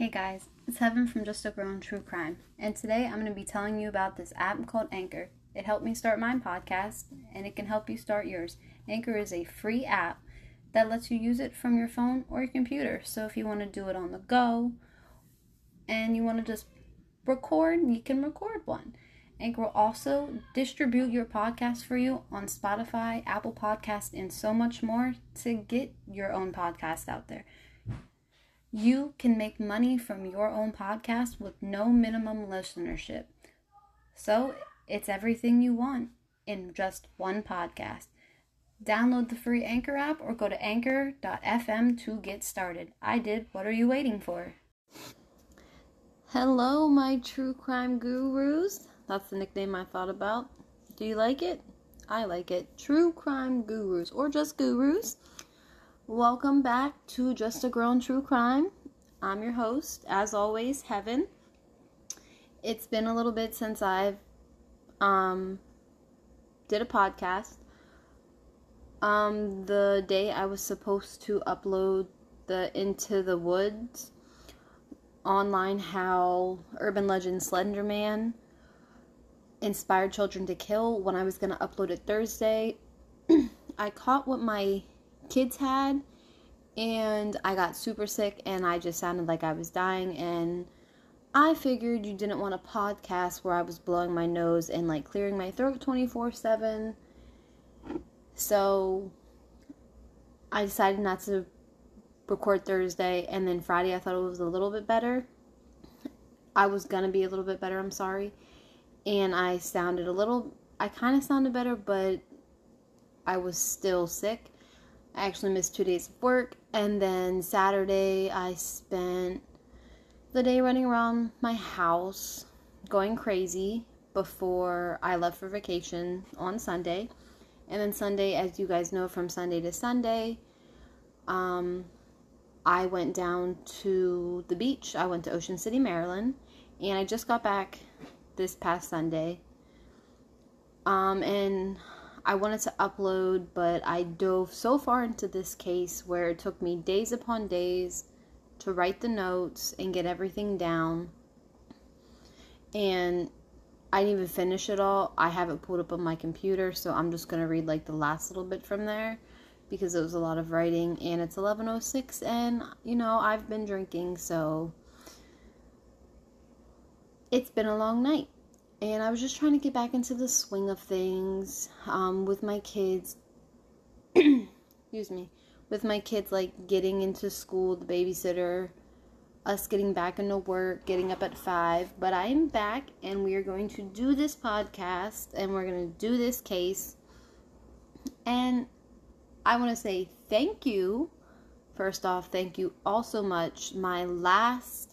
Hey guys, it's Heaven from Just a Girl in True Crime, and today I'm going to be telling you about this app called Anchor. It helped me start my podcast, and it can help you start yours. Anchor is a free app that lets you use it from your phone or your computer. So if you want to do it on the go and you want to just record, you can record one. Anchor will also distribute your podcast for you on Spotify, Apple Podcast, and so much more to get your own podcast out there. You can make money from your own podcast with no minimum listenership. So it's everything you want in just one podcast. Download the free Anchor app or go to anchor.fm to get started. I did. What are you waiting for? Hello, my true crime gurus. That's the nickname I thought about. Do you like it? I like it. True crime gurus or just gurus. Welcome back to Just a Girl in True Crime. I'm your host, as always, Heaven. It's been a little bit since I've um did a podcast. Um the day I was supposed to upload the Into the Woods online how urban legend Slenderman inspired children to kill when I was going to upload it Thursday. I caught what my kids had and I got super sick and I just sounded like I was dying and I figured you didn't want a podcast where I was blowing my nose and like clearing my throat 24/7. So I decided not to record Thursday and then Friday I thought it was a little bit better. I was going to be a little bit better, I'm sorry. And I sounded a little I kind of sounded better, but I was still sick. I actually missed two days of work, and then Saturday I spent the day running around my house, going crazy before I left for vacation on Sunday. And then Sunday, as you guys know, from Sunday to Sunday, um, I went down to the beach. I went to Ocean City, Maryland, and I just got back this past Sunday. Um, and I wanted to upload, but I dove so far into this case where it took me days upon days to write the notes and get everything down. And I didn't even finish it all. I have it pulled up on my computer, so I'm just going to read like the last little bit from there because it was a lot of writing and it's 11:06 and you know, I've been drinking, so it's been a long night and I was just trying to get back into the swing of things um, with my kids. Excuse me, with my kids, like getting into school, the babysitter, us getting back into work, getting up at five. But I am back, and we are going to do this podcast, and we're going to do this case. And I want to say thank you. First off, thank you all so much. My last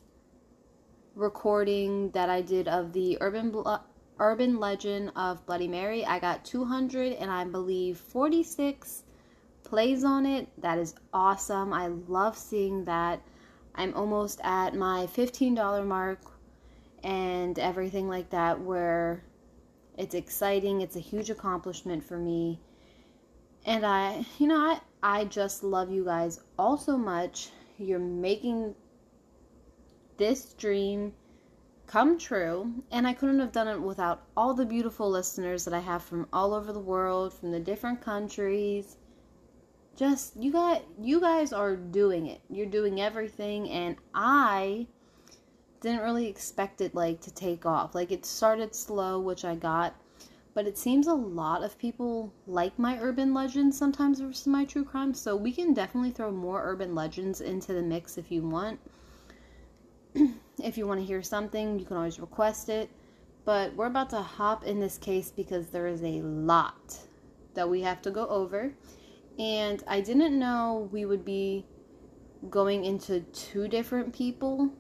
recording that I did of the urban Blo- urban legend of Bloody Mary. I got 200 and I believe 46 plays on it. That is awesome. I love seeing that. I'm almost at my $15 mark and everything like that where it's exciting. It's a huge accomplishment for me. And I, you know, I I just love you guys all so much. You're making this dream come true. And I couldn't have done it without all the beautiful listeners that I have from all over the world, from the different countries. Just you guys you guys are doing it. You're doing everything and I didn't really expect it like to take off. Like it started slow, which I got, but it seems a lot of people like my urban legends sometimes versus my true crime. So we can definitely throw more urban legends into the mix if you want. If you want to hear something, you can always request it. But we're about to hop in this case because there is a lot that we have to go over. And I didn't know we would be going into two different people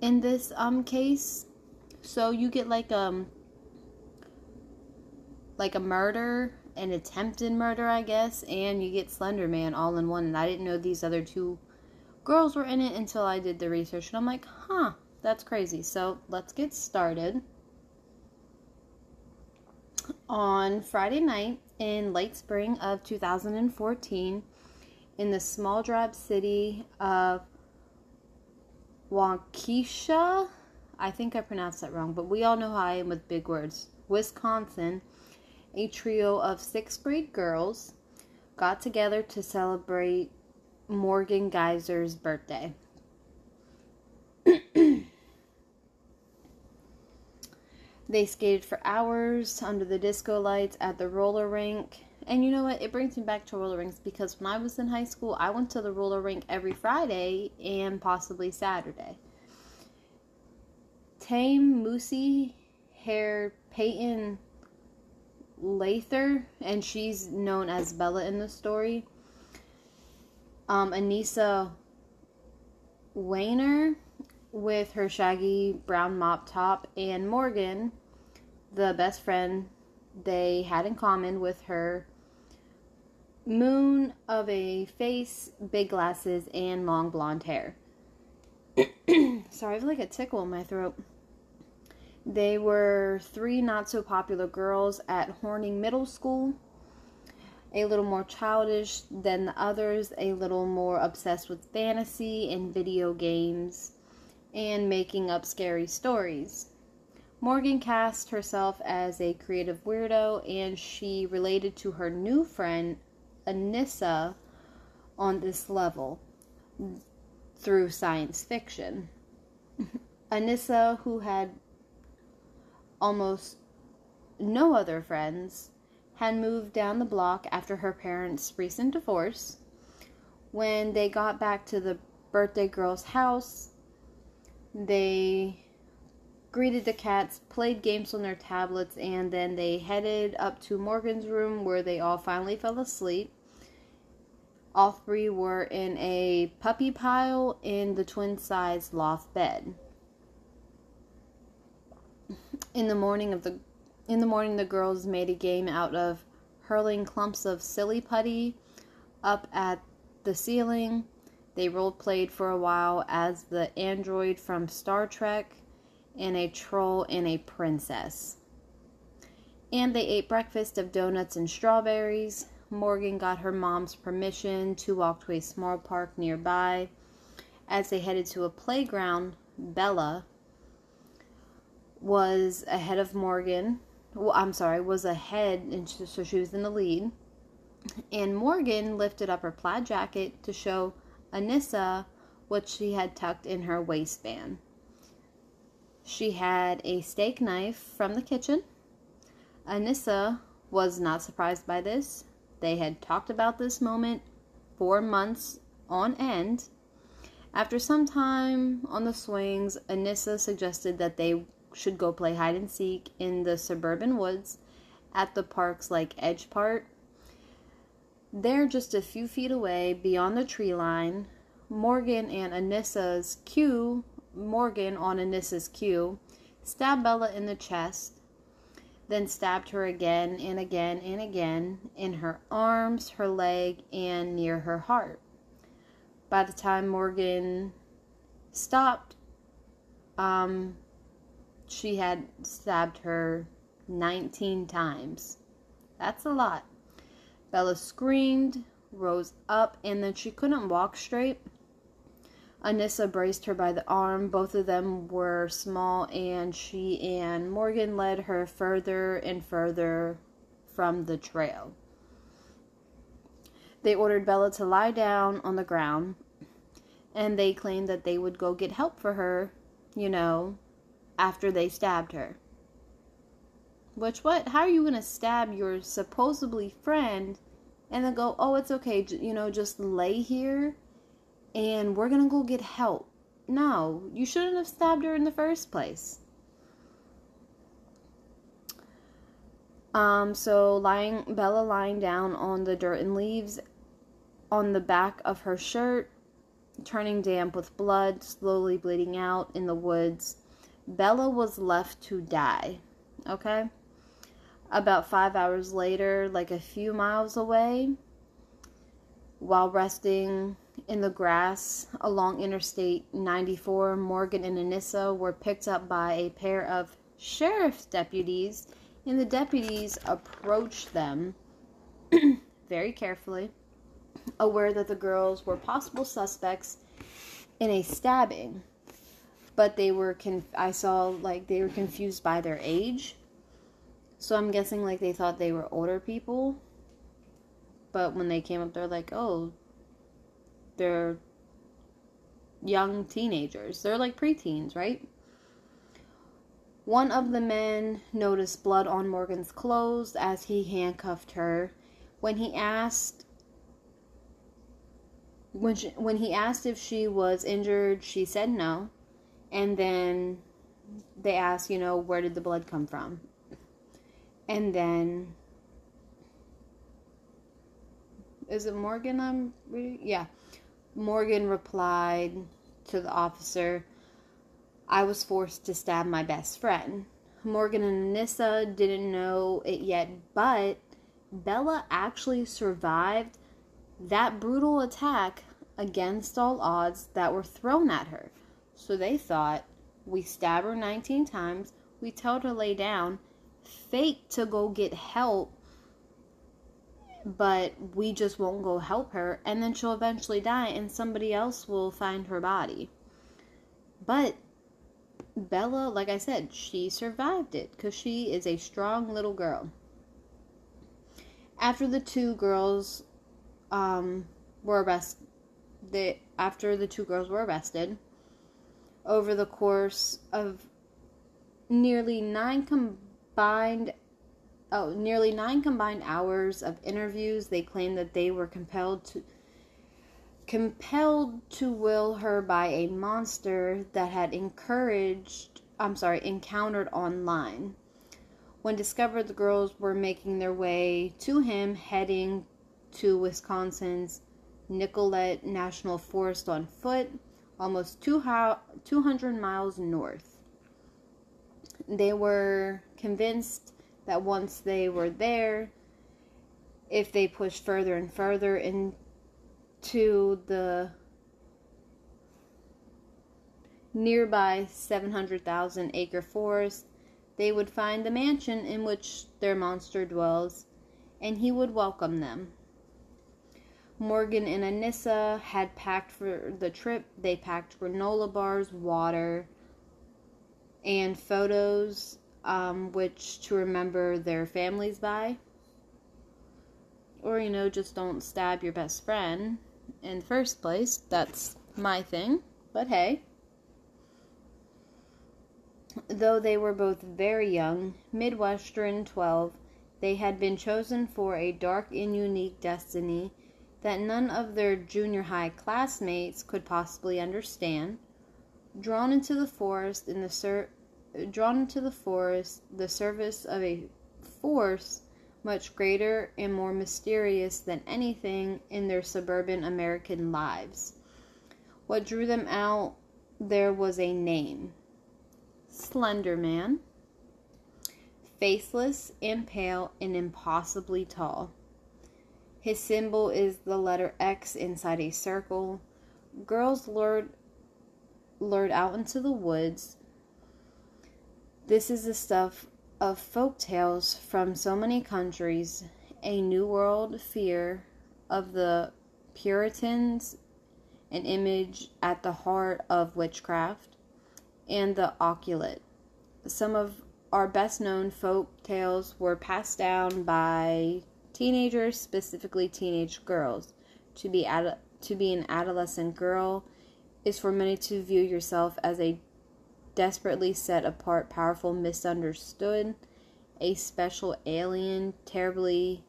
in this um case. So you get like um like a murder, an attempted murder, I guess, and you get Slender Man all in one. And I didn't know these other two girls were in it until I did the research. And I'm like, huh, that's crazy. So let's get started. On Friday night in late spring of 2014, in the small drop city of Waukesha. I think I pronounced that wrong, but we all know how I am with big words. Wisconsin, a trio of sixth grade girls got together to celebrate Morgan Geyser's birthday. they skated for hours under the disco lights at the roller rink. And you know what? It brings me back to roller rinks because when I was in high school, I went to the roller rink every Friday and possibly Saturday. Tame Moosey Hair Payton Leutner, and she's known as Bella in the story. Um, Anissa Weier with her shaggy brown mop top, and Morgan, the best friend they had in common with her moon of a face, big glasses, and long blonde hair. Sorry, I have like a tickle in my throat. They were three not so popular girls at Horning Middle School. A little more childish than the others, a little more obsessed with fantasy and video games, and making up scary stories. Morgan cast herself as a creative weirdo, and she related to her new friend, Anissa, on this level through science fiction. Anissa, who had almost no other friends, had moved down the block after her parents' recent divorce. When they got back to the birthday girl's house, they greeted the cats, played games on their tablets, and then they headed up to Morgan's room where they all finally fell asleep. All three were in a puppy pile in the twin size loft bed. In the morning of the in the morning the girls made a game out of hurling clumps of silly putty up at the ceiling. They role played for a while as the android from Star Trek and a troll and a princess. And they ate breakfast of donuts and strawberries. Morgan got her mom's permission to walk to a small park nearby. As they headed to a playground, Bella, was ahead of Morgan. Well, I'm sorry, was ahead, and so she was in the lead. And Morgan lifted up her plaid jacket to show Anissa what she had tucked in her waistband. She had a steak knife from the kitchen. Anissa was not surprised by this. They had talked about this moment for months on end. After some time on the swings, Anissa suggested that they should go play hide and seek in the suburban woods at the park's like edge part. There, just a few feet away beyond the tree line, Morgan and Anissa's cue, Morgan on Anissa's cue, stabbed Bella in the chest, then stabbed her again and again and again in her arms, her leg, and near her heart. By the time Morgan stopped, um, she had stabbed her 19 times. That's a lot. Bella screamed, rose up, and then she couldn't walk straight. Anissa braced her by the arm. Both of them were small, and she and Morgan led her further and further from the trail. They ordered Bella to lie down on the ground, and they claimed that they would go get help for her, you know, after they stabbed her. Which, what? How are you going to stab your supposedly friend and then go, oh, it's okay, you know, just lay here and we're going to go get help? No, you shouldn't have stabbed her in the first place. Um, so lying Bella lying down on the dirt and leaves on the back of her shirt, turning damp with blood, slowly bleeding out in the woods. Bella was left to die. Okay? About five hours later, like a few miles away, while resting in the grass along Interstate 94, Morgan and Anissa were picked up by a pair of sheriff's deputies, and the deputies approached them very carefully, aware that the girls were possible suspects in a stabbing but they were conf- I saw like they were confused by their age. So I'm guessing like they thought they were older people. But when they came up they're like, "Oh, they're young teenagers. They're like preteens, right?" One of the men noticed blood on Morgan's clothes as he handcuffed her. When he asked when she, when he asked if she was injured, she said no. And then they asked, you know, where did the blood come from? And then is it Morgan I'm reading? Yeah. Morgan replied to the officer, I was forced to stab my best friend. Morgan and Anissa didn't know it yet, but Bella actually survived that brutal attack against all odds that were thrown at her. So they thought, we stab her 19 times, we tell her to lay down, fake to go get help, but we just won't go help her, and then she'll eventually die, and somebody else will find her body. But Bella, like I said, she survived it because she is a strong little girl. After the two girls um, were arrested, after the two girls were arrested, over the course of nearly nine combined oh nearly nine combined hours of interviews they claimed that they were compelled to compelled to will her by a monster that had encouraged I'm sorry encountered online. When discovered the girls were making their way to him heading to Wisconsin's Nicolet National Forest on foot almost two ho- 200 miles north. They were convinced that once they were there, if they pushed further and further into the nearby 700,000 acre forest, they would find the mansion in which their monster dwells, and he would welcome them. Morgan and Anissa had packed for the trip. They packed granola bars, water, and photos, um, which to remember their families by. Or, you know, just don't stab your best friend in the first place. That's my thing. But hey. Though they were both very young, Midwestern 12, they had been chosen for a dark and unique destiny that none of their junior high classmates could possibly understand. Drawn into the forest in the ser- drawn into the forest, the service of a force much greater and more mysterious than anything in their suburban American lives. What drew them out there was a name Slender Man. Faceless and pale and impossibly tall. His symbol is the letter X inside a circle. Girls lured lured out into the woods. This is the stuff of folk tales from so many countries, a new world fear of the Puritans, an image at the heart of witchcraft, and the occult. Some of our best known folk tales were passed down by teenagers, specifically teenage girls. To be ad- to be an adolescent girl is for many to view yourself as a desperately set apart, powerful, misunderstood, a special alien, terribly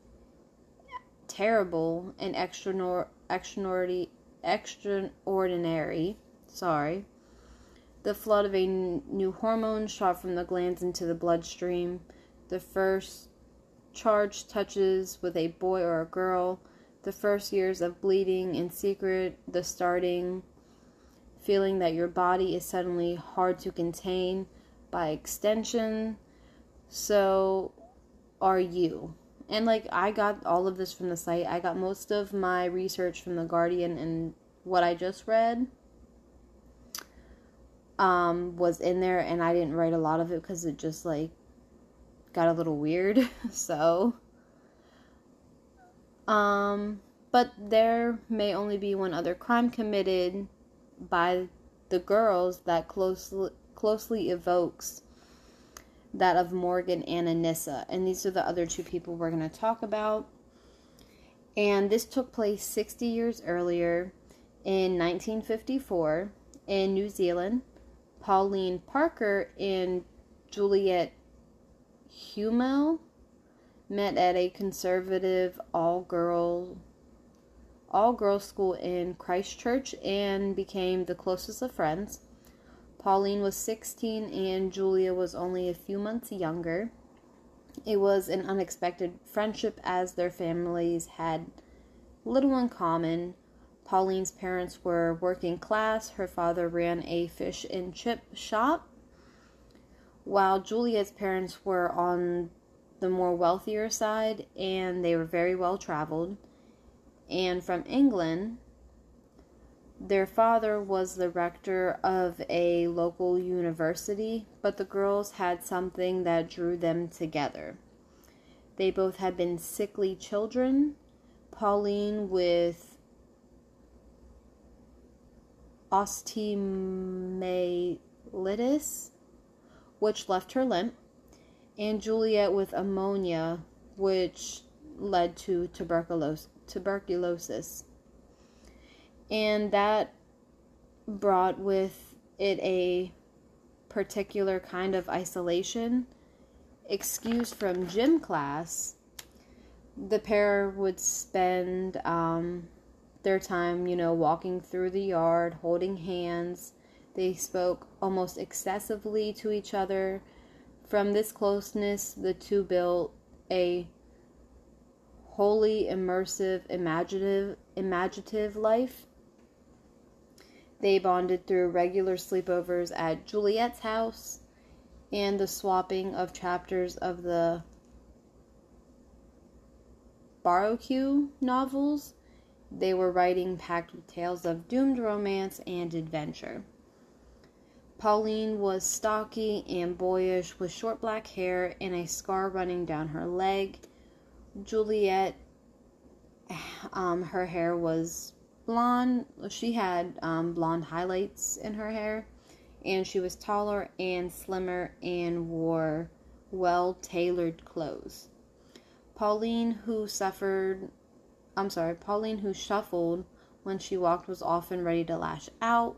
terrible and extraordinary extraordinary sorry the flood of a new hormone shot from the glands into the bloodstream the first charge touches with a boy or a girl, the first years of bleeding in secret, the starting feeling that your body is suddenly hard to contain by extension. So are you. And like I got all of this from the site. I got most of my research from the Guardian and what I just read um was in there and I didn't write a lot of it cuz it just like got a little weird. so, um, but there may only be one other crime committed by the girls that closely closely evokes that of Morgan and Anissa. And these are the other two people we're going to talk about. And this took place 60 years earlier in 1954 in New Zealand. Pauline Parker and Juliet Hummel met at a conservative all girl all girls school in Christchurch and became the closest of friends. Pauline was 16 and Julia was only a few months younger. It was an unexpected friendship as their families had little in common. Pauline's parents were working class. Her father ran a fish and chip shop, while Juliet's parents were on the more wealthier side and they were very well traveled and from England. Their father was the rector of a local university, but the girls had something that drew them together. They both had been sickly children. Pauline with osteomyelitis, which left her limp, and Juliet with ammonia, which led to tuberculosis. And that brought with it a particular kind of isolation. Excused from gym class, the pair would spend um, their time, you know, walking through the yard, holding hands. They spoke almost excessively to each other. From this closeness, the two built a wholly immersive, imaginative, imaginative life. They bonded through regular sleepovers at Juliet's house and the swapping of chapters of the baroque novels. They were writing packed with tales of doomed romance and adventure. Pauline was stocky and boyish with short black hair and a scar running down her leg Juliet, um, her hair was blonde. She had um, blonde highlights in her hair, and she was taller and slimmer and wore well tailored clothes. Pauline, who suffered, I'm sorry, Pauline, who shuffled when she walked, was often ready to lash out,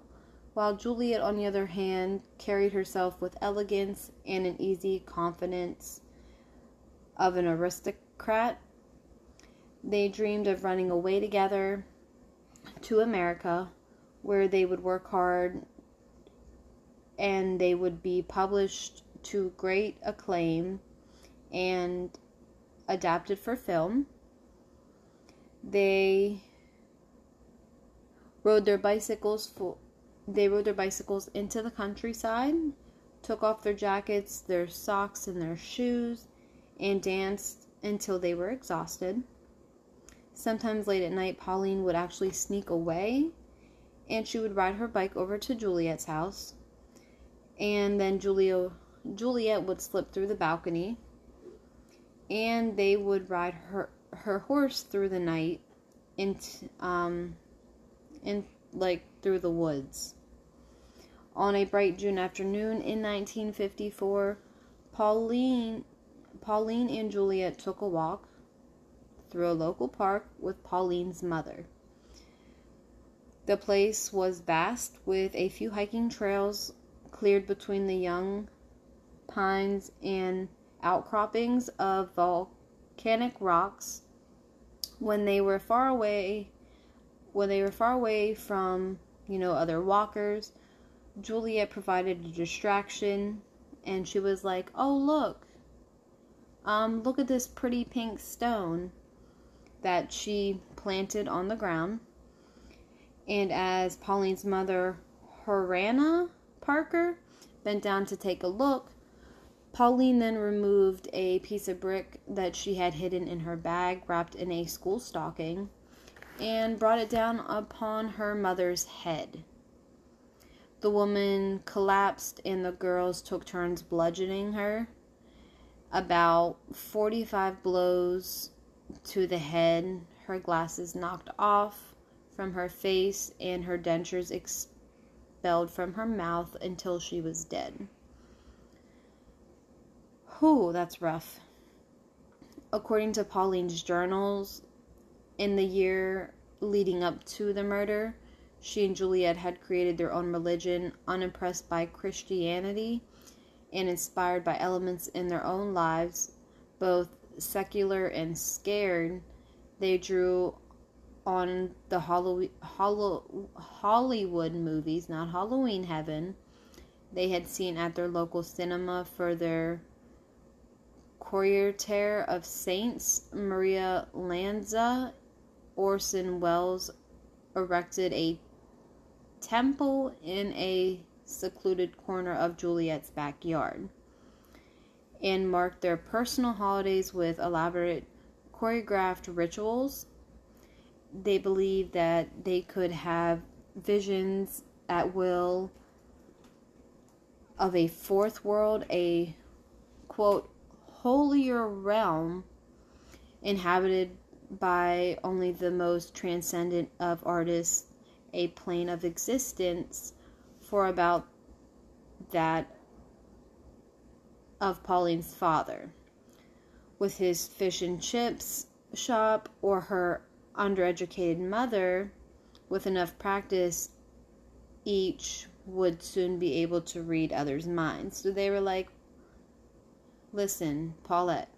while Juliet, on the other hand, carried herself with elegance and an easy confidence of an aristocrat they dreamed of running away together to America where they would work hard and they would be published to great acclaim and adapted for film. They rode their bicycles for they rode their bicycles into the countryside, took off their jackets, their socks and their shoes and danced until they were exhausted. Sometimes late at night, Pauline would actually sneak away and she would ride her bike over to Juliet's house. And then Julia, Juliet would slip through the balcony and they would ride her, her horse through the night into, um, in, like, through the woods. On a bright June afternoon in 1954, Pauline Pauline and Juliet took a walk through a local park with Pauline's mother. The place was vast with a few hiking trails cleared between the young pines and outcroppings of volcanic rocks. When they were far away, when they were far away from, you know, other walkers, Juliet provided a distraction and she was like, "Oh, look, um, look at this pretty pink stone that she planted on the ground. And as Pauline's mother, Honorah Parker, bent down to take a look, Pauline then removed a piece of brick that she had hidden in her bag, wrapped in a school stocking, and brought it down upon her mother's head. The woman collapsed, and the girls took turns bludgeoning her about 45 blows to the head, her glasses knocked off from her face, and her dentures expelled from her mouth until she was dead. Whew, that's rough. According to Pauline's journals, in the year leading up to the murder, she and Juliet had created their own religion, unimpressed by Christianity and inspired by elements in their own lives, both secular and scared. They drew on the Hollow, Hollow, Hollywood movies, not Halloween Heaven, they had seen at their local cinema for their Courtier of Saints. Mario Lanza Orson Welles erected a temple in a secluded corner of Juliet's backyard and marked their personal holidays with elaborate choreographed rituals. They believed that they could have visions at will of a fourth world, a quote, holier realm inhabited by only the most transcendent of artists a plane of existence for about that of Pauline's father. With his fish and chips shop or her undereducated mother, with enough practice, each would soon be able to read others' minds. So they were like, listen, Paulette,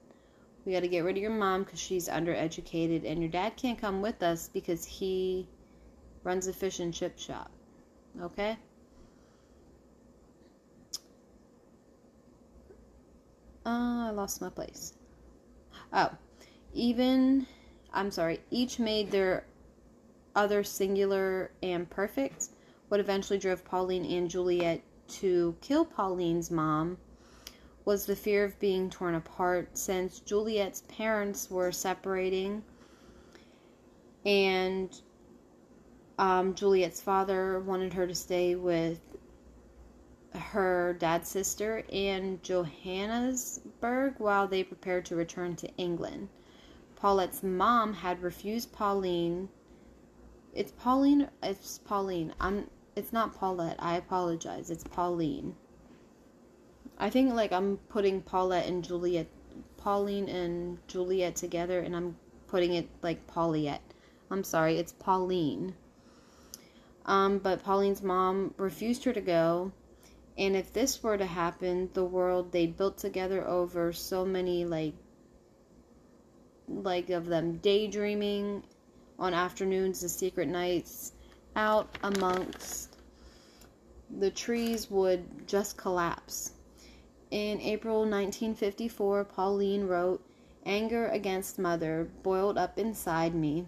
we got to get rid of your mom because she's undereducated, and your dad can't come with us because he runs a fish and chip shop. Okay? Uh, I lost my place. Oh, even, I'm sorry, each made their other singular and perfect. What eventually drove Pauline and Juliet to kill Pauline's mom was the fear of being torn apart since Juliet's parents were separating and um, Juliet's father wanted her to stay with her dad's sister in Johannesburg while they prepared to return to England. Paulette's mom had refused Pauline. It's Pauline. It's Pauline. I'm. It's not Paulette. I apologize. It's Pauline. I think like I'm putting Paulette and Juliet, Pauline and Juliet together, and I'm putting it like Pauliette. I'm sorry, it's Pauline. Um, but Pauline's mom refused her to go. And if this were to happen, the world they built together over so many like like of them daydreaming on afternoons, the secret nights out amongst the trees would just collapse. In April 1954, Pauline wrote, Anger against mother boiled up inside me.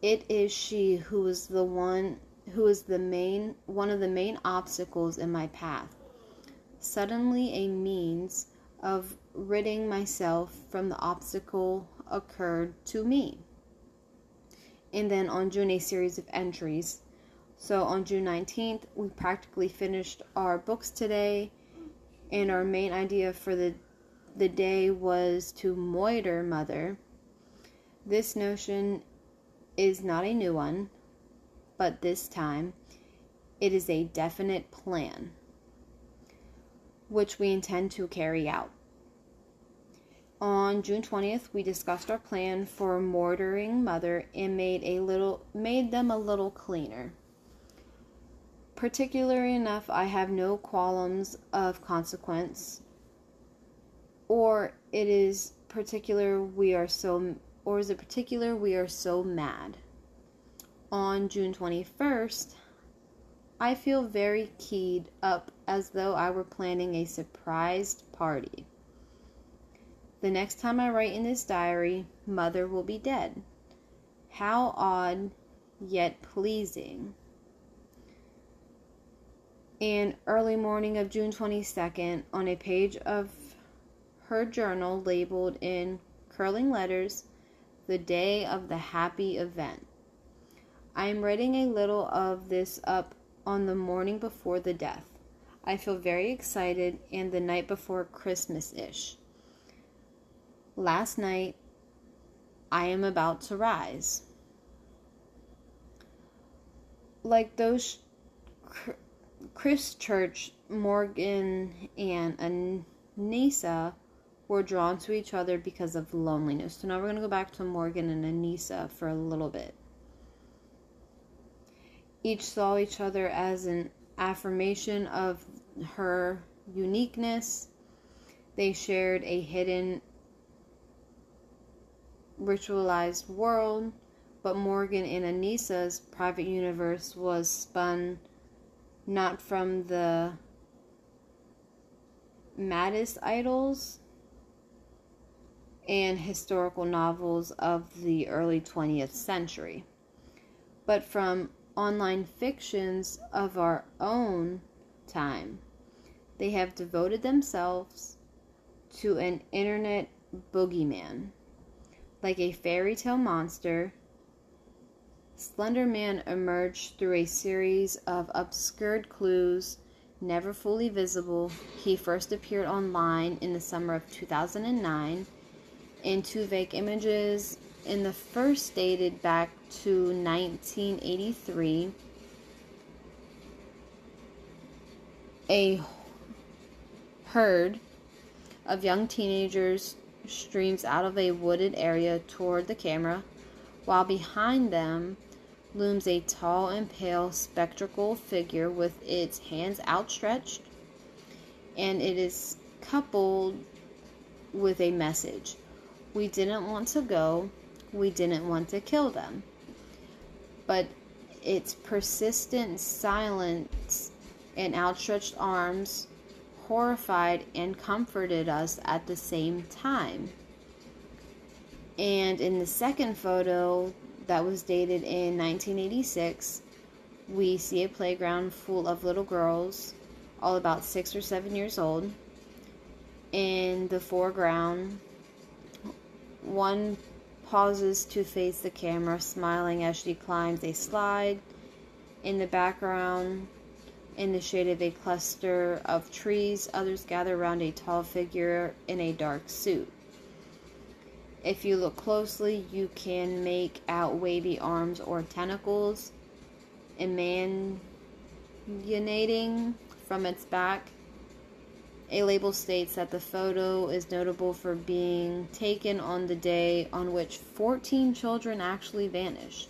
It is she who is the one who is the main one of the main obstacles in my path. Suddenly a means of ridding myself from the obstacle occurred to me. And then on June a series of entries. So on June 19th, we practically finished our books today and our main idea for the the day was to moiter mother. This notion is not a new one, but this time it is a definite plan which we intend to carry out. On June 20th, we discussed our plan for mortaring mother and made a little made them a little cleaner. Particularly enough, I have no qualms of consequence, or it is particular we are so, or is it particular we are so mad? On June 21st, I feel very keyed up as though I were planning a surprised party. The next time I write in this diary, mother will be dead. How odd, yet pleasing and early morning of June 22nd on a page of her journal labeled in curling letters, the day of the happy event. I am writing a little of this up on the morning before the death. I feel very excited and the night before Christmas ish. Last night, I am about to rise. Like those Christchurch, Morgan and Anissa were drawn to each other because of loneliness. So now we're going to go back to Morgan and Anissa for a little bit. Each saw each other as an affirmation of her uniqueness. They shared a hidden ritualized world, but Morgan and Anissa's private universe was spun not from the maddest idols and historical novels of the early 20th century, but from online fictions of our own time. They have devoted themselves to an internet boogeyman. Like a fairy tale monster, Slender Man emerged through a series of obscured clues, never fully visible. He first appeared online in the summer of 2009 in two vague images. In the first dated back to 1983, a herd of young teenagers streams out of a wooded area toward the camera, while behind them looms a tall and pale spectral figure with its hands outstretched, and it is coupled with a message. We didn't want to go, we didn't want to kill them. But its persistent silence and outstretched arms horrified and comforted us at the same time. And in the second photo that was dated in 1986, we see a playground full of little girls, all about six or seven years old. In the foreground, one pauses to face the camera, smiling as she climbs a slide. In the background, in the shade of a cluster of trees, others gather around a tall figure in a dark suit. If you look closely, you can make out wavy arms or tentacles emanating from its back. A label states that the photo is notable for being taken on the day on which 14 children actually vanished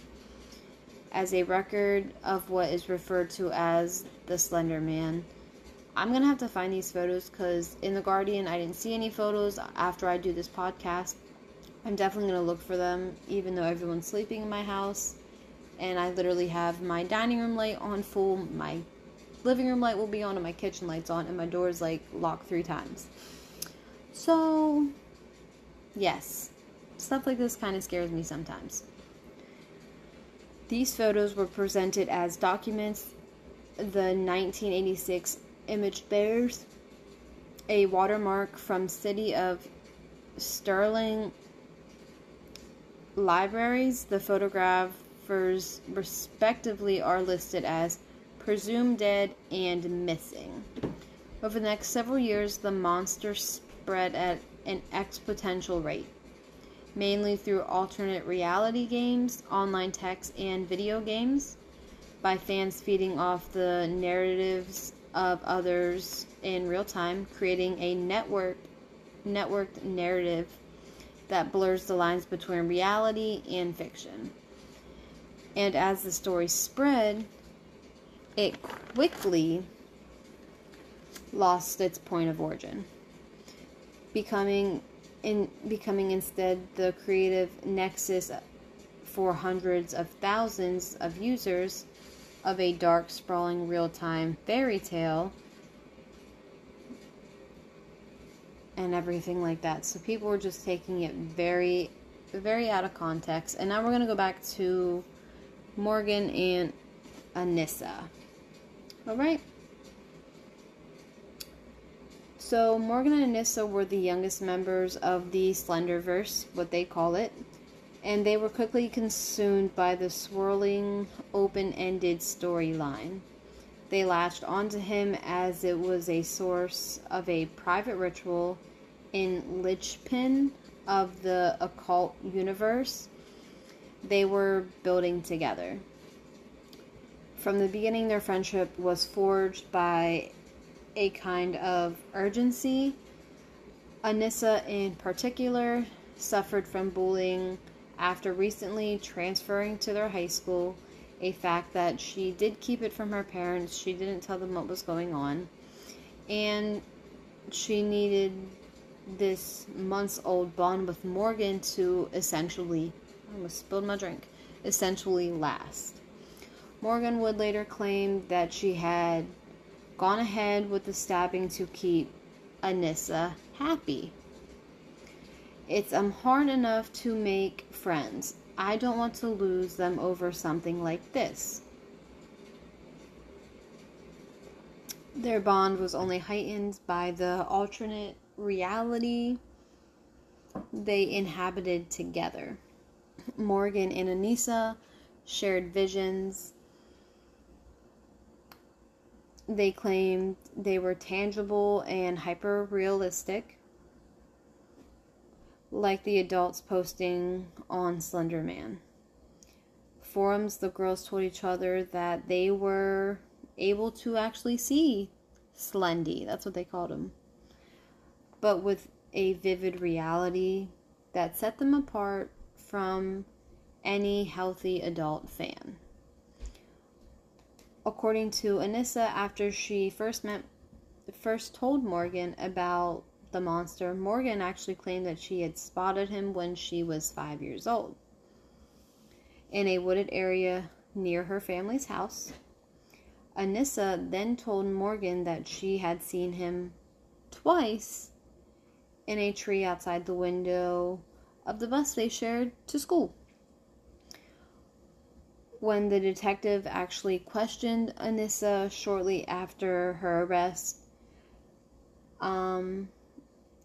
as a record of what is referred to as the Slender Man. I'm gonna have to find these photos because in The Guardian I didn't see any photos after I do this podcast. I'm definitely gonna look for them even though everyone's sleeping in my house and I literally have my dining room light on full, my living room light will be on, and my kitchen light's on, and my door is like locked three times. So, yes, stuff like this kind of scares me sometimes. These photos were presented as documents. The 1986 image bears a watermark from City of Sterling libraries. The photographers, respectively, are listed as presumed dead and missing. Over the next several years, the monster spread at an exponential rate mainly through alternate reality games, online text, and video games, by fans feeding off the narratives of others in real time, creating a network networked narrative that blurs the lines between reality and fiction. And as the story spread, it quickly lost its point of origin, becoming in becoming instead the creative nexus for hundreds of thousands of users of a dark, sprawling, real time fairy tale and everything like that. So people were just taking it very, very out of context. And now we're going to go back to Morgan and Anissa. All right. So Morgan and Anissa were the youngest members of the Slenderverse, what they call it, and they were quickly consumed by the swirling, open-ended storyline. They latched onto him as it was a source of a private ritual in Lichpin of the occult universe they were building together. From the beginning, their friendship was forged by a kind of urgency. Anissa, in particular, suffered from bullying after recently transferring to their high school, a fact that she did keep it from her parents. She didn't tell them what was going on. And she needed this months old bond with Morgan to essentially, I almost spilled my drink, essentially last. Morgan would later claim that she had gone ahead with the stabbing to keep Anissa happy. It's um, hard enough to make friends. I don't want to lose them over something like this. Their bond was only heightened by the alternate reality they inhabited together. Morgan and Anissa shared visions. They claimed they were tangible and hyper realistic, like the adults posting on Slender Man. Forums, the girls told each other that they were able to actually see Slendy. That's what they called him. But with a vivid reality that set them apart from any healthy adult fan. According to Anissa, after she first met, first told Morgan about the monster, Morgan actually claimed that she had spotted him when she was five years old in a wooded area near her family's house. Anissa then told Morgan that she had seen him twice in a tree outside the window of the bus they shared to school. When the detective actually questioned Anissa shortly after her arrest, um,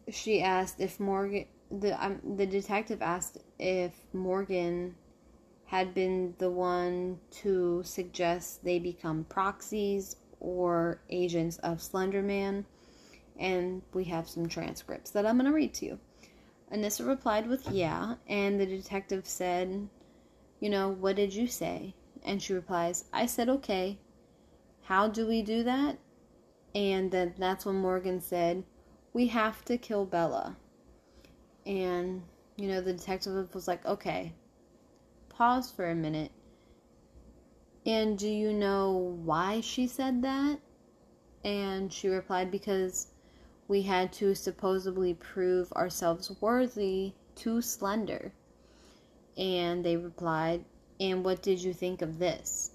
she asked if Morgan the um, the detective asked if Morgan had been the one to suggest they become proxies or agents of Slenderman and we have some transcripts that I'm going to read to you. Anissa replied with yeah, and the detective said, You know, what did you say? And she replies, I said okay. How do we do that? And then that's when Morgan said, We have to kill Bella. And, you know, the detective was like, Okay, pause for a minute. And do you know why she said that? And she replied, Because we had to supposedly prove ourselves worthy to Slender. And they replied, And what did you think of this?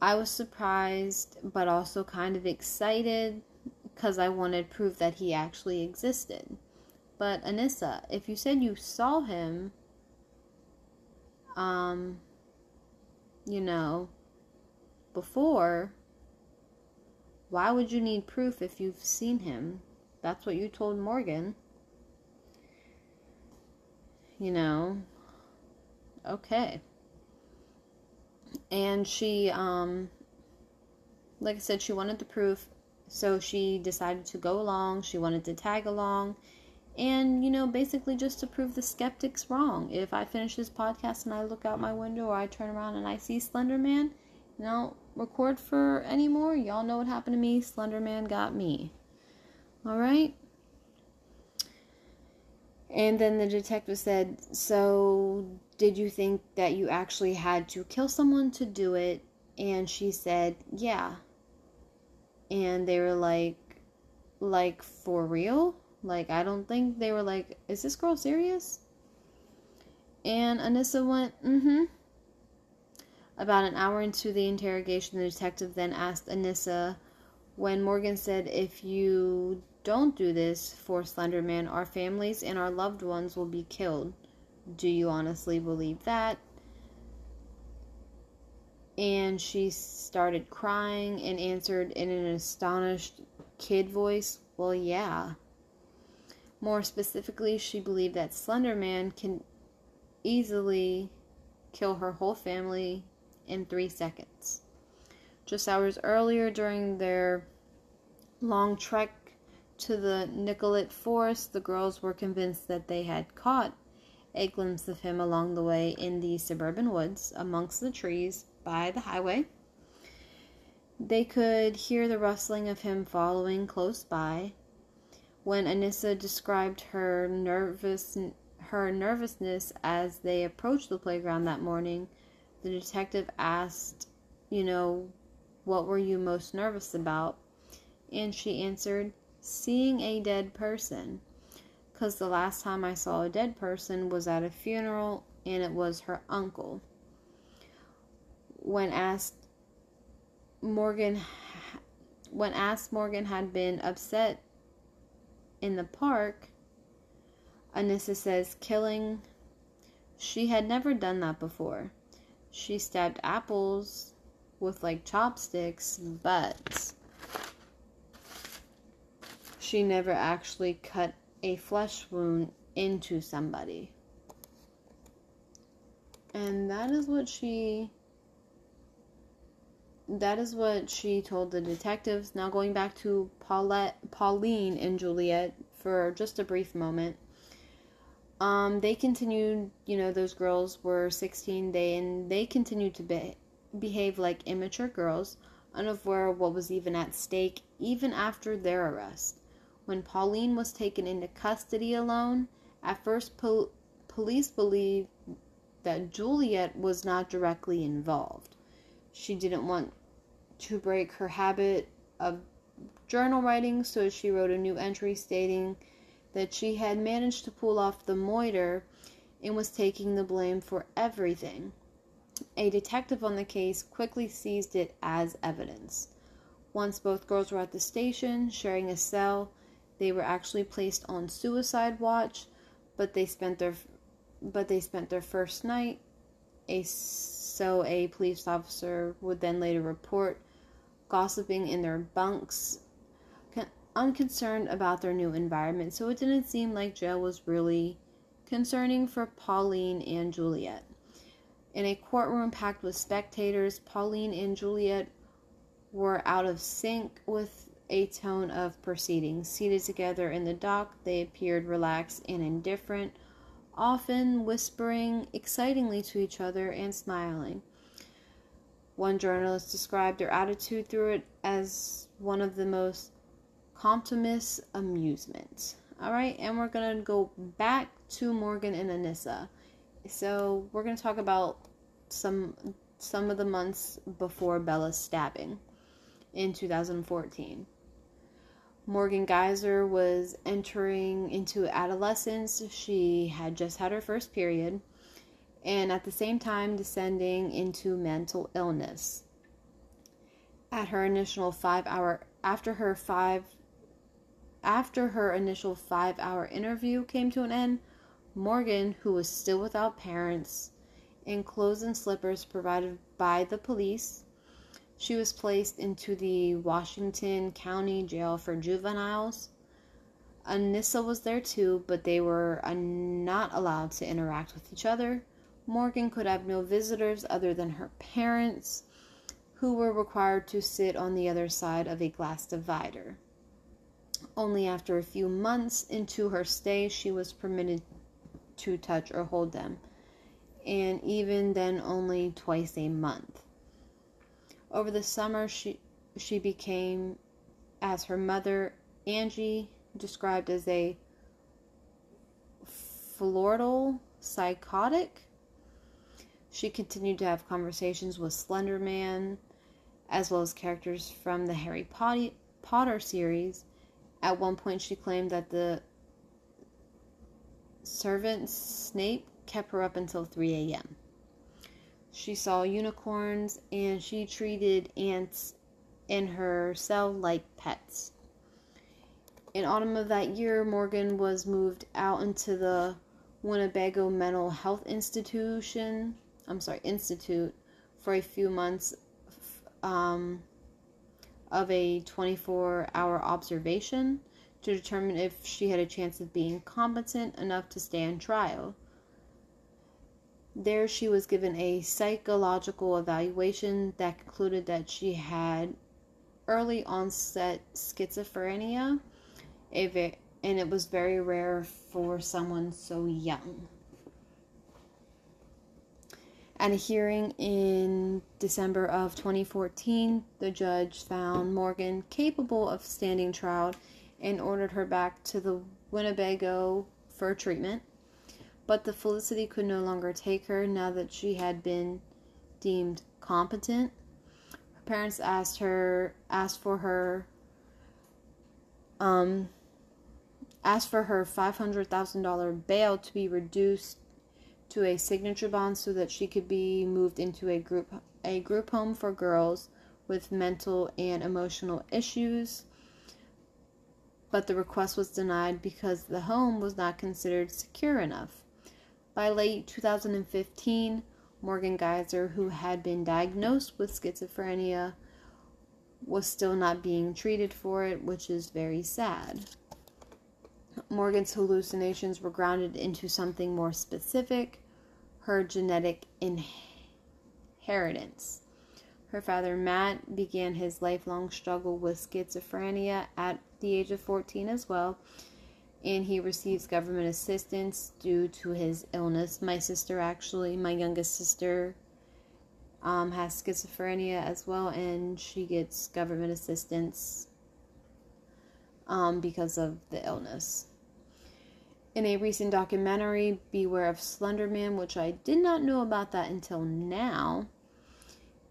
I was surprised, but also kind of excited because I wanted proof that he actually existed. But Anissa, if you said you saw him, um, you know, before, why would you need proof if you've seen him? That's what you told Morgan. You know. Okay. And she, um, like I said, she wanted the proof, so she decided to go along. She wanted to tag along. And, you know, basically just to prove the skeptics wrong. If I finish this podcast and I look out my window or I turn around and I see Slender Man, you know, record for anymore. Y'all know what happened to me. Slenderman got me. All right. And then the detective said, So, did you think that you actually had to kill someone to do it? And she said, Yeah. And they were like, Like, for real? Like, I don't think they were like, Is this girl serious? And Anissa went, Mm hmm. About an hour into the interrogation, the detective then asked Anissa when Morgan said, If you don't do this for Slenderman, our families and our loved ones will be killed. Do you honestly believe that? And she started crying and answered in an astonished kid voice, Well, yeah. More specifically, she believed that Slenderman can easily kill her whole family in three seconds. Just hours earlier, during their long trek to the Nicolet Forest, the girls were convinced that they had caught a glimpse of him along the way in the suburban woods amongst the trees by the highway. They could hear the rustling of him following close by. When Anissa described her nervous her nervousness as they approached the playground that morning, the detective asked, you know, what were you most nervous about? And she answered, seeing a dead person. Because the last time I saw a dead person was at a funeral and it was her uncle. When asked Morgan when asked Morgan had been upset in the park, Anissa says killing she had never done that before. She stabbed apples with like chopsticks, but she never actually cut a flesh wound into somebody. And that is what she that is what she told the detectives. Now going back to Paulette, Pauline and Juliet for just a brief moment. Um, they continued, you know, those girls were 16, they and they continued to be, behave like immature girls, unaware what was even at stake, even after their arrest. When Pauline was taken into custody alone, at first pol- police believed that Juliet was not directly involved. She didn't want to break her habit of journal writing, so she wrote a new entry stating that she had managed to pull off the moiter and was taking the blame for everything. A detective on the case quickly seized it as evidence. Once both girls were at the station, sharing a cell, they were actually placed on suicide watch, but they spent their but they spent their first night a so a police officer would then later report gossiping in their bunks, unconcerned about their new environment. So it didn't seem like jail was really concerning for Pauline and Juliet. In a courtroom packed with spectators, Pauline and Juliet were out of sync with a tone of proceedings. Seated together in the dock, they appeared relaxed and indifferent, often whispering excitingly to each other and smiling. One journalist described their attitude through it as one of the most consummate amusement. All right, and we're gonna go back to Morgan and Anissa. So we're gonna talk about some some of the months before Bella's stabbing in 2014. Morgan Geyser was entering into adolescence. She had just had her first period and at the same time descending into mental illness. At her initial 5 hour after her 5 after her initial 5 hour interview came to an end, Morgan, who was still without parents, in clothes and slippers provided by the police, she was placed into the Washington County Jail for Juveniles. Anissa was there too, but they were not allowed to interact with each other. Morgan could have no visitors other than her parents, who were required to sit on the other side of a glass divider. Only after a few months into her stay, she was permitted to touch or hold them, and even then, only twice a month. Over the summer, she she became, as her mother Angie described as a florid psychotic she continued to have conversations with Slender Man, as well as characters from the Harry Potter series. At one point, she claimed that the Severus Snape kept her up until 3 a.m. She saw unicorns and she treated ants in her cell like pets. In autumn of that year, Morgan was moved out into the Winnebago Mental Health Institution I'm sorry, institute for a few months um, of a 24 hour observation to determine if she had a chance of being competent enough to stand trial. There, she was given a psychological evaluation that concluded that she had early onset schizophrenia, and it was very rare for someone so young. At a hearing in December of 2014, the judge found Morgan capable of standing trial and ordered her back to the Winnebago for treatment. But the Felicity could no longer take her now that she had been deemed competent. Her parents asked her asked for her um asked for her $500,000 bail to be reduced to a signature bond so that she could be moved into a group a group home for girls with mental and emotional issues. But the request was denied because the home was not considered secure enough. By late 2015, Morgan Geyser, who had been diagnosed with schizophrenia, was still not being treated for it, which is very sad. Morgan's hallucinations were grounded into something more specific her genetic inheritance. Her father, Matt, began his lifelong struggle with schizophrenia at the age of 14 as well, and he receives government assistance due to his illness. My sister, actually, my youngest sister, um, has schizophrenia as well, and she gets government assistance um, because of the illness. In a recent documentary, Beware of Slenderman, which I did not know about that until now,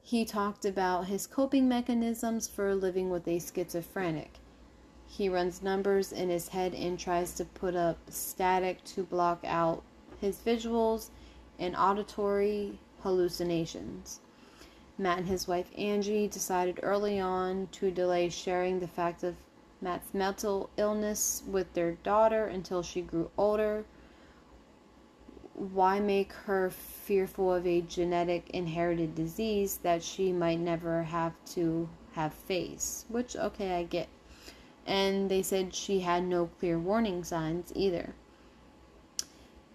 he talked about his coping mechanisms for living with a schizophrenic. He runs numbers in his head and tries to put up static to block out his visuals and auditory hallucinations. Matt and his wife Angie decided early on to delay sharing the fact of Matt's mental illness with their daughter until she grew older. Why make her fearful of a genetic inherited disease that she might never have to have faced? Which, okay, I get. And they said she had no clear warning signs either.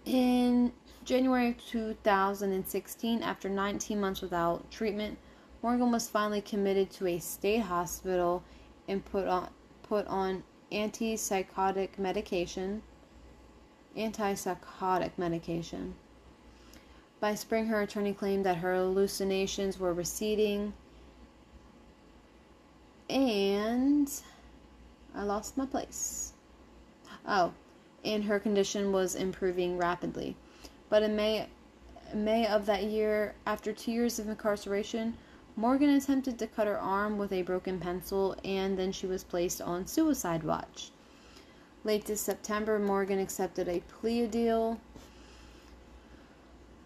In January 2016, after 19 months without treatment, Morgan was finally committed to a state hospital and put on put on antipsychotic medication. Antipsychotic medication. By spring, her attorney claimed that her hallucinations were receding, and I lost my place. Oh, and her condition was improving rapidly. But in May, May of that year, after two years of incarceration, Morgan attempted to cut her arm with a broken pencil, and then she was placed on suicide watch. Late this September, Morgan accepted a plea deal,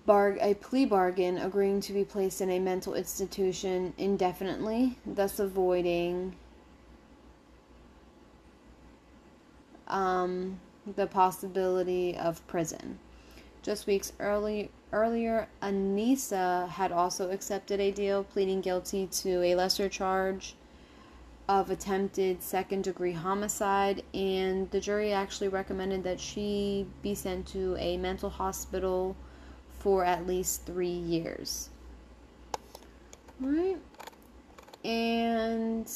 bar- a plea bargain, agreeing to be placed in a mental institution indefinitely, thus avoiding um, the possibility of prison. Just weeks early, earlier, Anissa had also accepted a deal, pleading guilty to a lesser charge of attempted second degree homicide, and the jury actually recommended that she be sent to a mental hospital for at least three years. Right? And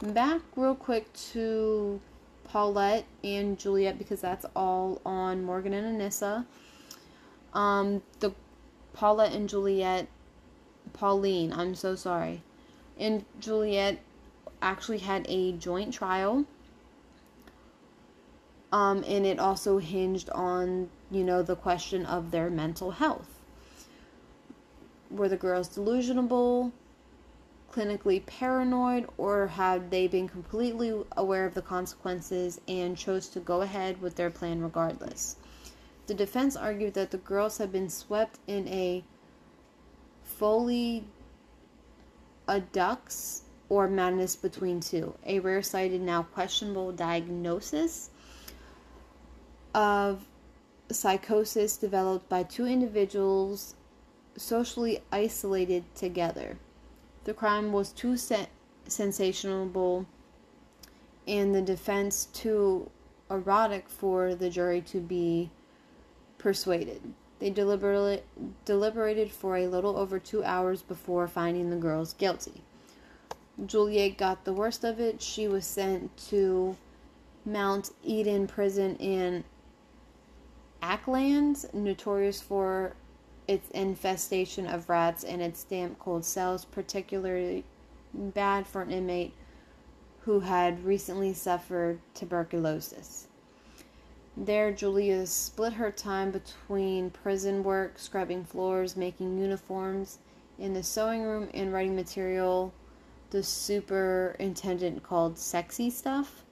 back real quick to Paulette and Juliet because that's all on Morgan and Anissa. Um, the Paula and Juliet, Pauline, I'm so sorry, and Juliet actually had a joint trial. Um, and it also hinged on, you know, the question of their mental health. Were the girls delusional, clinically paranoid, or had they been completely aware of the consequences and chose to go ahead with their plan regardless? The defense argued that the girls had been swept in a folie à deux or madness between two, a rare sighted, now questionable diagnosis of psychosis developed by two individuals socially isolated together. The crime was too sen- sensational and the defense too erotic for the jury to be persuaded. They deliberately, deliberated for a little over two hours before finding the girls guilty. Juliet got the worst of it. She was sent to Mount Eden Prison in Auckland, notorious for its infestation of rats and its damp, cold cells, particularly bad for an inmate who had recently suffered tuberculosis. There, Julia split her time between prison work, scrubbing floors, making uniforms in the sewing room, and writing material the superintendent called sexy stuff.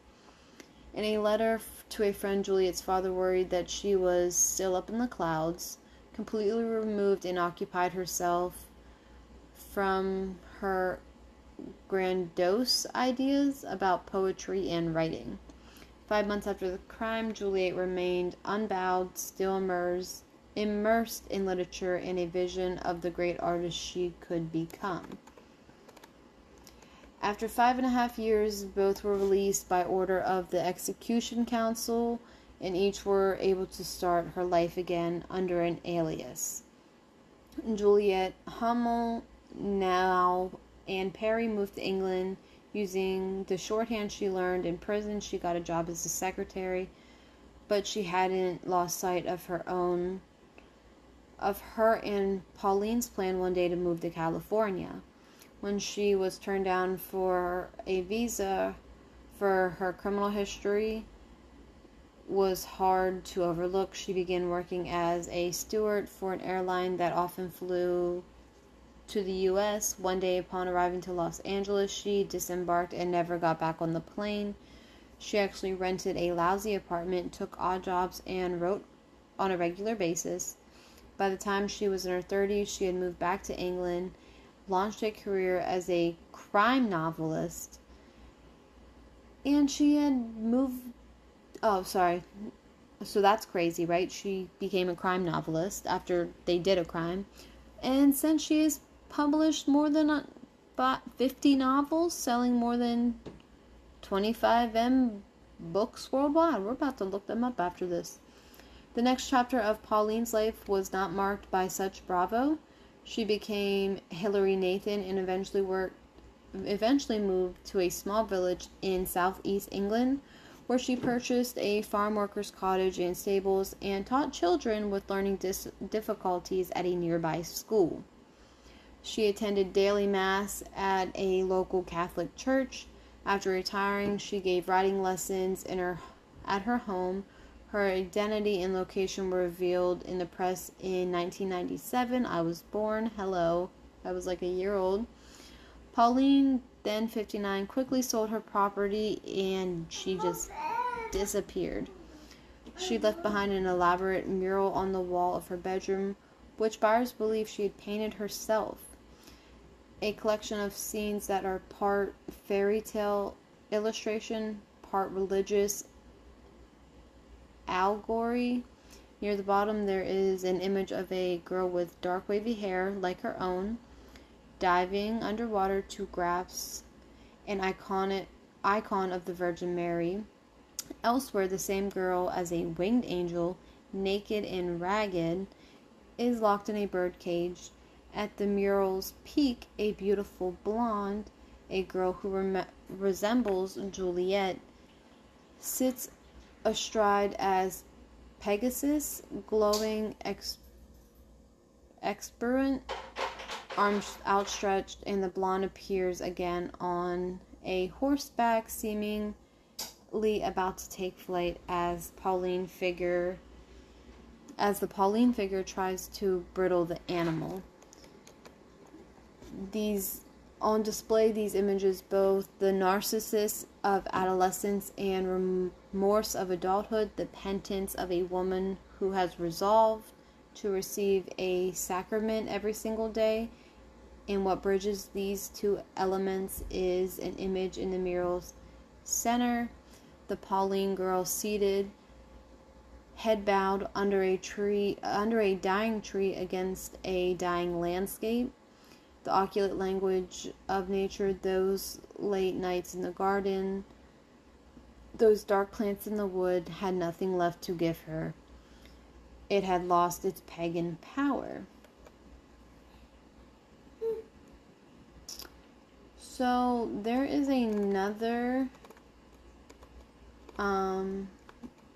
In a letter to a friend, Juliet's father worried that she was still up in the clouds, completely removed and occupied herself from her grandiose ideas about poetry and writing. Five months after the crime, Juliet remained unbowed, still immersed, immersed in literature and a vision of the great artist she could become. After five and a half years, both were released by order of the Executive Council, and each were able to start her life again under an alias. Juliet Hulme now Anne Perry moved to England using the shorthand she learned in prison. She got a job as a secretary, but she hadn't lost sight of her own of her and Pauline's plan one day to move to California when she was turned down for a visa for her criminal history was hard to overlook. She began working as a steward for an airline that often flew to the US. One day, upon arriving to Los Angeles, she disembarked and never got back on the plane. She actually rented a lousy apartment, took odd jobs, and wrote on a regular basis. By the time she was in her 30s, she had moved back to England launched a career as a crime novelist, and she had moved. Oh, sorry. So that's crazy, right? She became a crime novelist after they did a crime. And since she has published more than about 50 novels, selling more than 25 M books worldwide. We're about to look them up after this. The next chapter of Pauline's life was not marked by such bravo. She became Hilary Nathan and eventually worked eventually moved to a small village in southeast England where she purchased a farm worker's cottage and stables and taught children with learning dis- difficulties at a nearby school. She attended daily mass at a local Catholic church. After retiring, she gave writing lessons in her at her home her identity and location were revealed in the press in 1997. I was born. Hello. I was like a year old. Pauline, then 59, quickly sold her property and she just disappeared. She left behind an elaborate mural on the wall of her bedroom, which buyers believe she had painted herself. A collection of scenes that are part fairy tale illustration, part religious allegory. Near the bottom, there is an image of a girl with dark wavy hair like her own, diving underwater to grasp an iconic icon of the Virgin Mary. Elsewhere, the same girl, as a winged angel, naked and ragged, is locked in a bird cage. At the mural's peak, a beautiful blonde, a girl who rem- resembles Juliet, sits astride as Pegasus, glowing ex- exuberant, arms outstretched, and the blonde appears again on a horseback, seemingly about to take flight as Pauline figure as the Pauline figure tries to bridle the animal. These on display these images both the narcissus of adolescence and remorse of adulthood, the penitence of a woman who has resolved to receive a sacrament every single day. And what bridges these two elements is an image in the mural's center the Pauline girl seated, head bowed under a tree, under a dying tree against a dying landscape the oculate language of nature, those late nights in the garden, those dark plants in the wood had nothing left to give her. It had lost its pagan power. So there is another um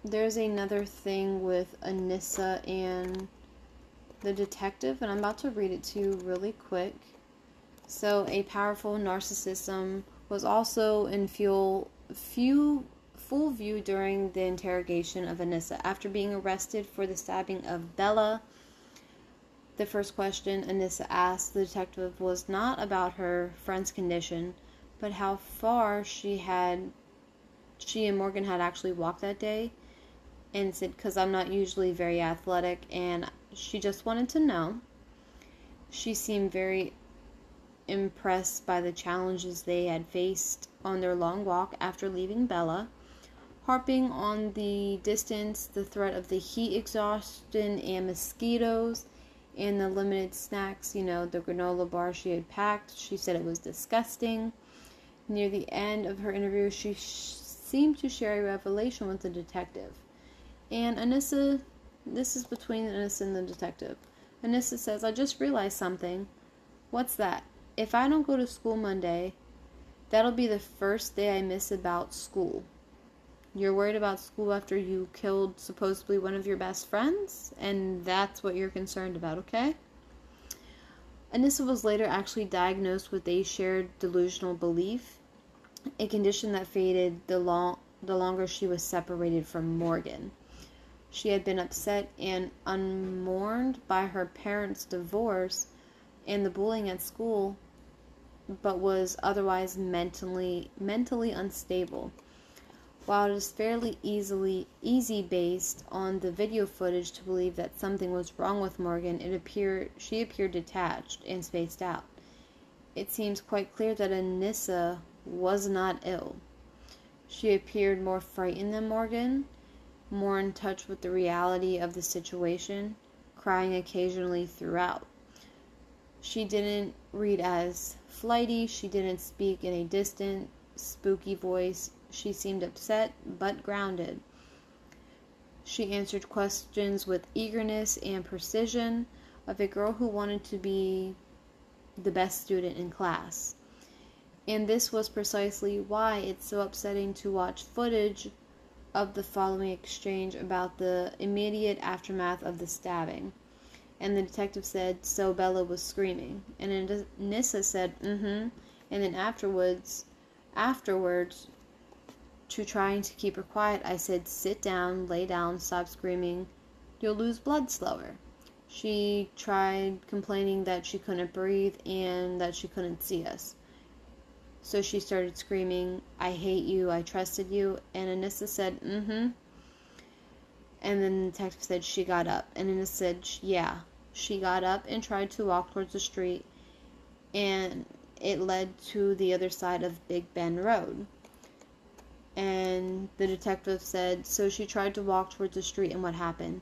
there's another thing with Anissa and the detective, and I'm about to read it to you really quick. So, a powerful narcissism was also in fuel, few, full view during the interrogation of Anissa. After being arrested for the stabbing of Bella, the first question Anissa asked the detective was not about her friend's condition, but how far she had she and Morgan had actually walked that day and said cuz I'm not usually very athletic and she just wanted to know. She seemed very impressed by the challenges they had faced on their long walk after leaving Bella, harping on the distance, the threat of the heat exhaustion and mosquitoes, and the limited snacks, you know, the granola bar she had packed. She said it was disgusting. Near the end of her interview, she sh- seemed to share a revelation with the detective. And Anissa, this is between Anissa and the detective. Anissa says, I just realized something. What's that? If I don't go to school Monday, that'll be the first day I miss about school. You're worried about school after you killed supposedly one of your best friends, and that's what you're concerned about, okay? Anissa was later actually diagnosed with a shared delusional belief, a condition that faded the long the longer she was separated from Morgan. She had been upset and unmourned by her parents' divorce and the bullying at school, but was otherwise mentally mentally unstable. While it is fairly easily easy based on the video footage to believe that something was wrong with Morgan, it appeared she appeared detached and spaced out. It seems quite clear that Anissa was not ill. She appeared more frightened than Morgan, more in touch with the reality of the situation, crying occasionally throughout. She didn't read as flighty, she didn't speak in a distant, spooky voice, she seemed upset but grounded. She answered questions with eagerness and precision of a girl who wanted to be the best student in class. And this was precisely why it's so upsetting to watch footage of the following exchange about the immediate aftermath of the stabbing. And the detective said, So Bella was screaming. And Anissa said, Mm hmm. And then afterwards, afterwards, to trying to keep her quiet, I said, Sit down, lay down, stop screaming. You'll lose blood slower. She tried complaining that she couldn't breathe and that she couldn't see us. So she started screaming, I hate you, I trusted you. And Anissa said, Mm hmm. And then the detective said she got up. And Anissa said, Yeah. She got up and tried to walk towards the street, and it led to the other side of Big Bend Road and the detective said, So she tried to walk towards the street, and what happened?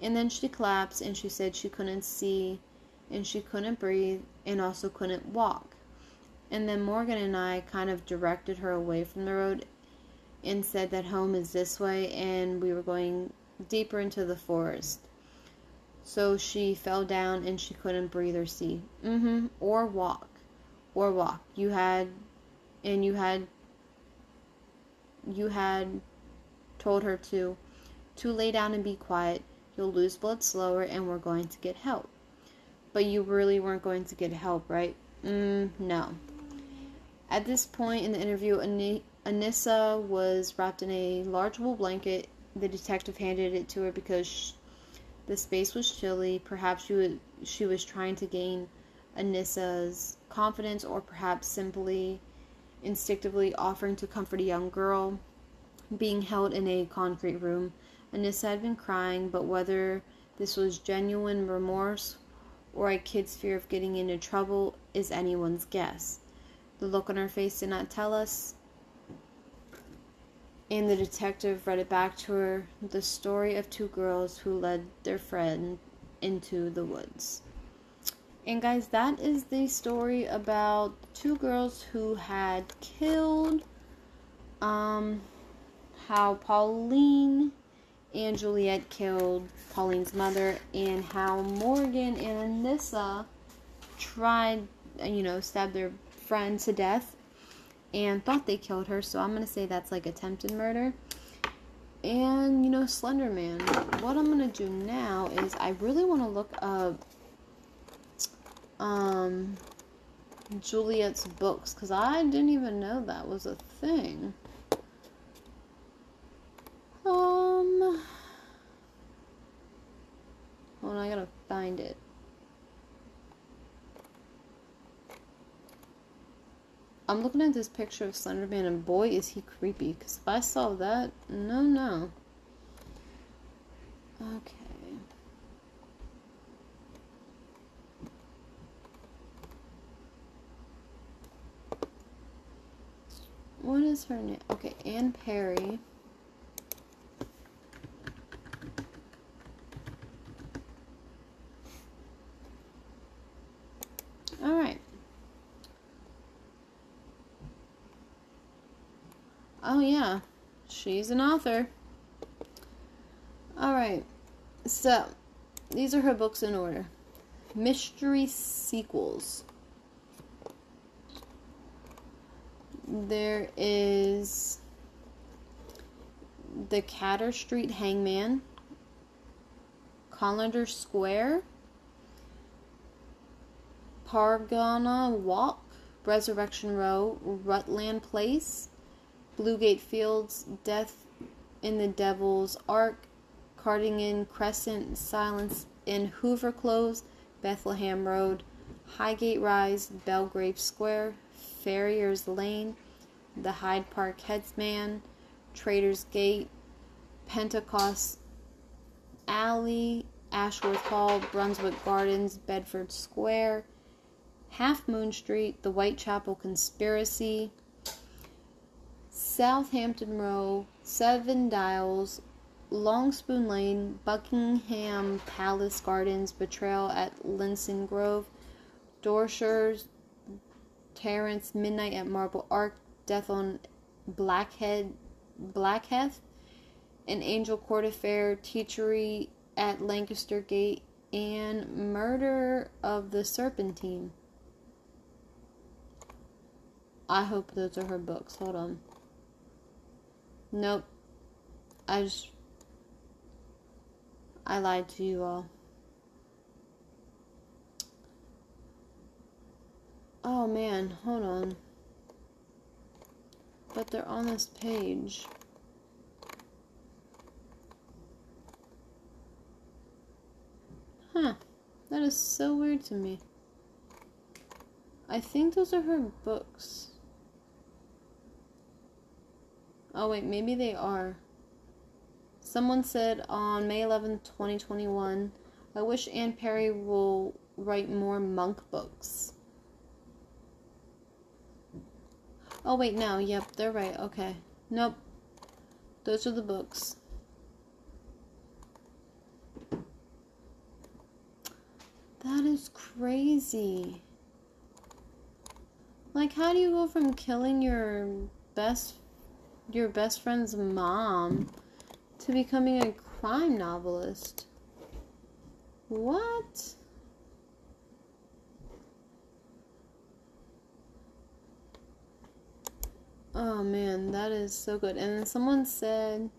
And then she collapsed, and she said she couldn't see, and she couldn't breathe, and also couldn't walk. And then Morgan and I kind of directed her away from the road and said that home is this way, and we were going deeper into the forest. So she fell down and she couldn't breathe or see. Mm-hmm. Or walk. Or walk. You had, and you had you had told her to to lay down and be quiet. You'll lose blood slower and we're going to get help. But you really weren't going to get help, right? Mm, no. At this point in the interview, Anissa was wrapped in a large wool blanket. The detective handed it to her because the space was chilly. Perhaps she, would, she was trying to gain Anissa's confidence, or perhaps simply instinctively offering to comfort a young girl being held in a concrete room. Anissa had been crying, but whether this was genuine remorse or a kid's fear of getting into trouble is anyone's guess. The look on her face did not tell us, and the detective read it back to her the story of two girls who led their friend into the woods. And guys, that is the story about two girls who had killed um how Pauline and Juliet killed Pauline's mother and how Morgan and Anissa tried you know stabbed their friend to death and thought they killed her so I'm to say that's like attempted murder and you know Slenderman. What I'm gonna do now is I really want to look up um Juliet's books because I didn't even know that was a thing. Um, hold on, I gotta find it. I'm looking at this picture of Slenderman, and boy, is he creepy. Because if I saw that, no, no. Okay. What is her name? Okay, Anne Perry. All right. Oh, yeah. She's an author. All right. So, these are her books in order Mystery Sequels. There is The Cater Street Hangman, Callander Square, Paragon Walk, Resurrection Row, Rutland Place, Bluegate Fields, Death in the Devil's Ark, Cardington Crescent, Silence in Hanover Close, Bethlehem Road, Highgate Rise, Belgrave Square, Farrier's Lane, the Hyde Park Headsman, Traitors Gate, Pentecost Alley, Ashworth Hall, Brunswick Gardens, Bedford Square, Half Moon Street, the Whitechapel Conspiracy, Southampton Row, Seven Dials, Long Spoon Lane, Buckingham Palace Gardens, Betrayal at Lisson Grove, Dorchester, Terrace, Midnight at Marble Arch, Death on Blackhead, Blackheath, An Angel Court Affair, Treachery at Lancaster Gate, and Murder of the Serpentine. I hope those are her books. Hold on. Nope. I just. I lied to you all. Oh man, hold on. But they're on this page. Huh. That is so weird to me. I think those are her books. Oh, wait, maybe they are. Someone said on May 11th, 2021, I wish Anne Perry will write more monk books. Oh, wait, no. Yep, they're right. Okay. Nope. Those are the books. That is crazy. Like, how do you go from killing your best your best friend's mom to becoming a crime novelist? What? Oh man, that is so good. And someone said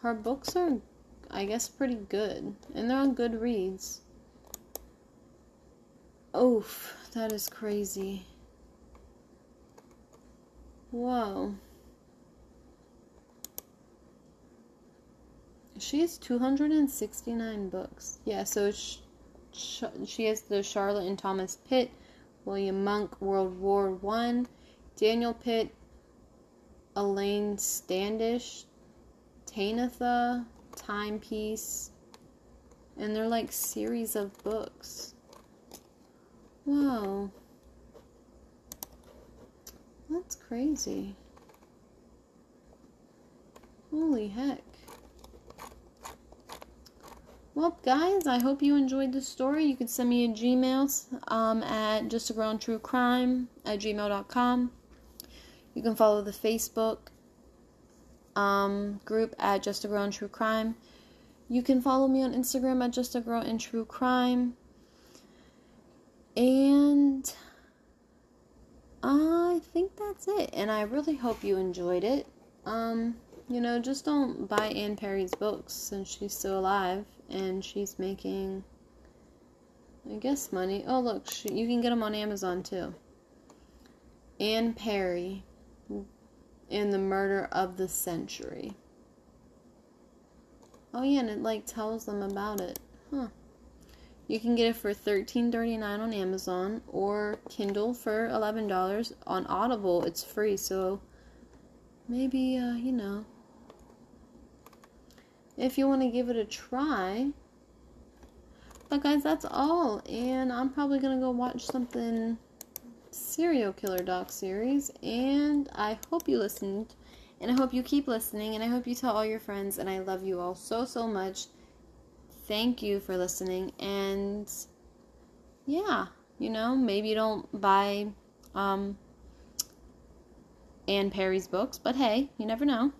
her books are, I guess, pretty good. And they're on Goodreads. Oof, that is crazy. Whoa. She has 269 books. Yeah, so she, she has the Charlotte and Thomas Pitt, William Monk, World War One, Daniel Pitt, Elena Standish, Tanitha, Timepiece, and they're like series of books. Whoa. That's crazy. Holy heck. Well, guys, I hope you enjoyed the story. You can send me a Gmail um, at justagirlintruecrime at gmail.com. You can follow the Facebook um, group at Just a Girl in True Crime. You can follow me on Instagram at Just a Girl in True Crime. And I think that's it. And I really hope you enjoyed it. Um, you know, just don't buy Anne Perry's books since she's still alive and she's making, I guess, money. Oh, look, she, you can get them on Amazon too. Anne Perry in the murder of the century. Oh yeah, and it like tells them about it. Huh. You can get it for $13.39 on Amazon or Kindle for $11 on Audible. It's free, so maybe uh, you know, if you want to give it a try. But guys, that's all, and I'm probably gonna go watch something serial killer doc series, and I hope you listened, and I hope you keep listening, and I hope you tell all your friends, and I love you all so so much. Thank you for listening, and yeah, you know, maybe you don't buy um Anne Perry's books, but hey, you never know.